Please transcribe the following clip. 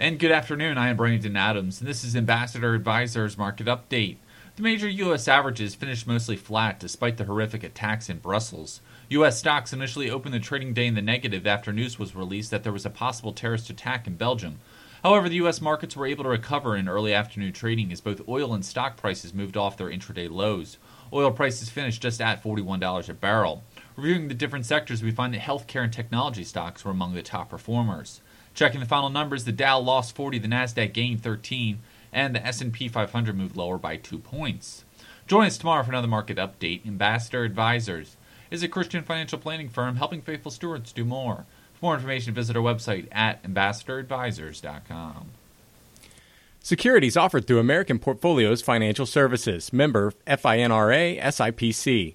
And good afternoon. I am Brandon Adams, and this is Ambassador Advisors Market Update. The major U.S. averages finished mostly flat despite the horrific attacks in Brussels. U.S. stocks initially opened the trading day in the negative after news was released that there was a possible terrorist attack in Belgium. However, the U.S. markets were able to recover in early afternoon trading as both oil and stock prices moved off their intraday lows. Oil prices finished just at $41 a barrel. Reviewing the different sectors, we find that healthcare and technology stocks were among the top performers. Checking the final numbers, the Dow lost 40, the Nasdaq gained 13, and the S&P 500 moved lower by 2 points. Join us tomorrow for another market update. Ambassador Advisors is a Christian financial planning firm helping faithful stewards do more. For more information, visit our website at ambassadoradvisors.com. Securities offered through American Portfolios Financial Services, member FINRA SIPC.